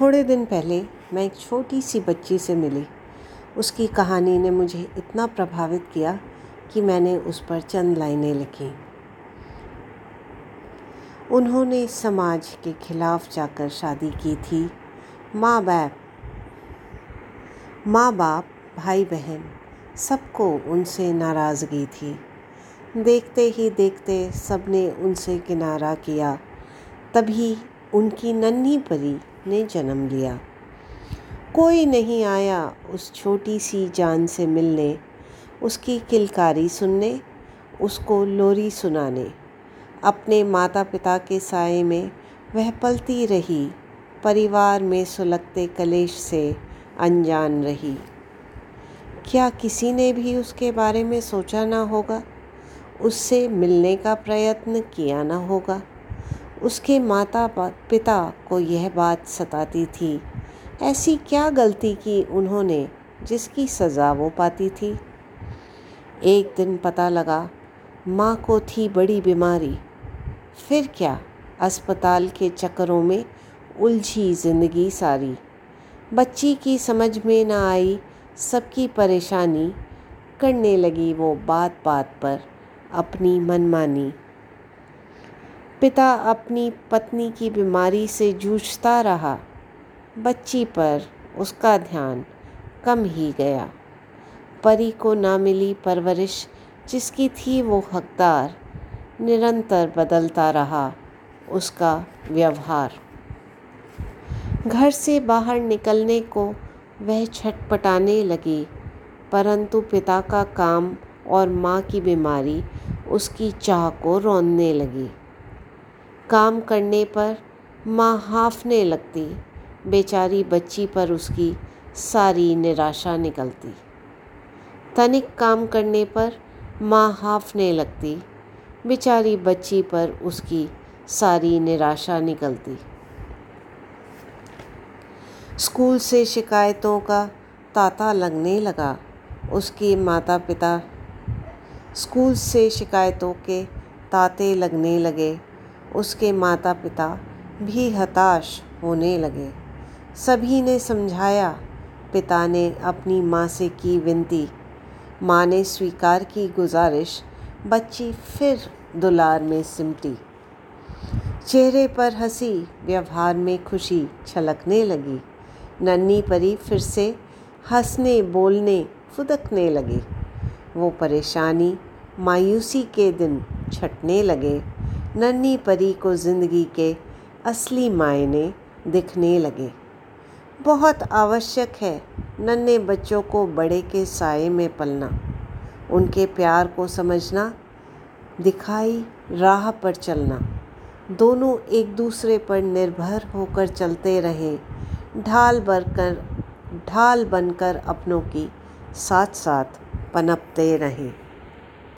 थोड़े दिन पहले मैं एक छोटी सी बच्ची से मिली। उसकी कहानी ने मुझे इतना प्रभावित किया कि मैंने उस पर चंद लाइनें लिखी। उन्होंने समाज के खिलाफ जाकर शादी की थी। माँ बाप माँ बाप भाई बहन सबको उनसे नाराज़गी थी। देखते ही देखते सबने उनसे किनारा किया। तभी उनकी नन्ही परी ने जन्म लिया। कोई नहीं आया उस छोटी सी जान से मिलने, उसकी किलकारी सुनने, उसको लोरी सुनाने। अपने माता पिता के साय में वह पलती रही, परिवार में सुलगते कलेश से अनजान रही। क्या किसी ने भी उसके बारे में सोचा ना होगा? उससे मिलने का प्रयत्न किया ना होगा। उसके माता पिता को यह बात सताती थी। ऐसी क्या गलती की उन्होंने जिसकी सज़ा वो पाती थी? एक दिन पता लगा, माँ को थी बड़ी बीमारी। फिर क्या अस्पताल के चक्करों में उलझी ज़िंदगी सारी? बच्ची की समझ में ना आई, सबकी परेशानी करने लगी वो बात बात पर अपनी मनमानी। पिता अपनी पत्नी की बीमारी से जूझता रहा। बच्ची पर उसका ध्यान कम ही गया। परी को ना मिली परवरिश, जिसकी थी वो हकदार, निरंतर बदलता रहा उसका व्यवहार। घर से बाहर निकलने को वह छटपटाने लगी, परंतु पिता का काम और माँ की बीमारी उसकी चाह को रौंदने लगी। काम करने पर माँ हाफने लगती। बेचारी बच्ची पर उसकी सारी निराशा निकलती। तनिक काम करने पर माँ हाफने लगती। बेचारी बच्ची पर उसकी सारी निराशा निकलती। स्कूल से शिकायतों का तांता लगने लगा। उसके माता पिता स्कूल से शिकायतों के ताते लगने लगे। उसके माता पिता भी हताश होने लगे। सभी ने समझाया, पिता ने अपनी माँ से की विनती। माँ ने स्वीकार की गुजारिश, बच्ची फिर दुलार में सिमटी। चेहरे पर हँसी, व्यवहार में खुशी छलकने लगी। नन्ही परी फिर से हंसने, बोलने, फुदकने लगी। वो परेशानी, मायूसी के दिन छटने लगे। नन्ही परी को ज़िंदगी के असली मायने दिखने लगे। बहुत आवश्यक है नन्हे बच्चों को बड़े के साय में पलना। उनके प्यार को समझना, दिखाई, राह पर चलना। दोनों एक दूसरे पर निर्भर होकर चलते रहें। ढाल बनकर ढाल बनकर अपनों की साथ साथ पनपते रहें।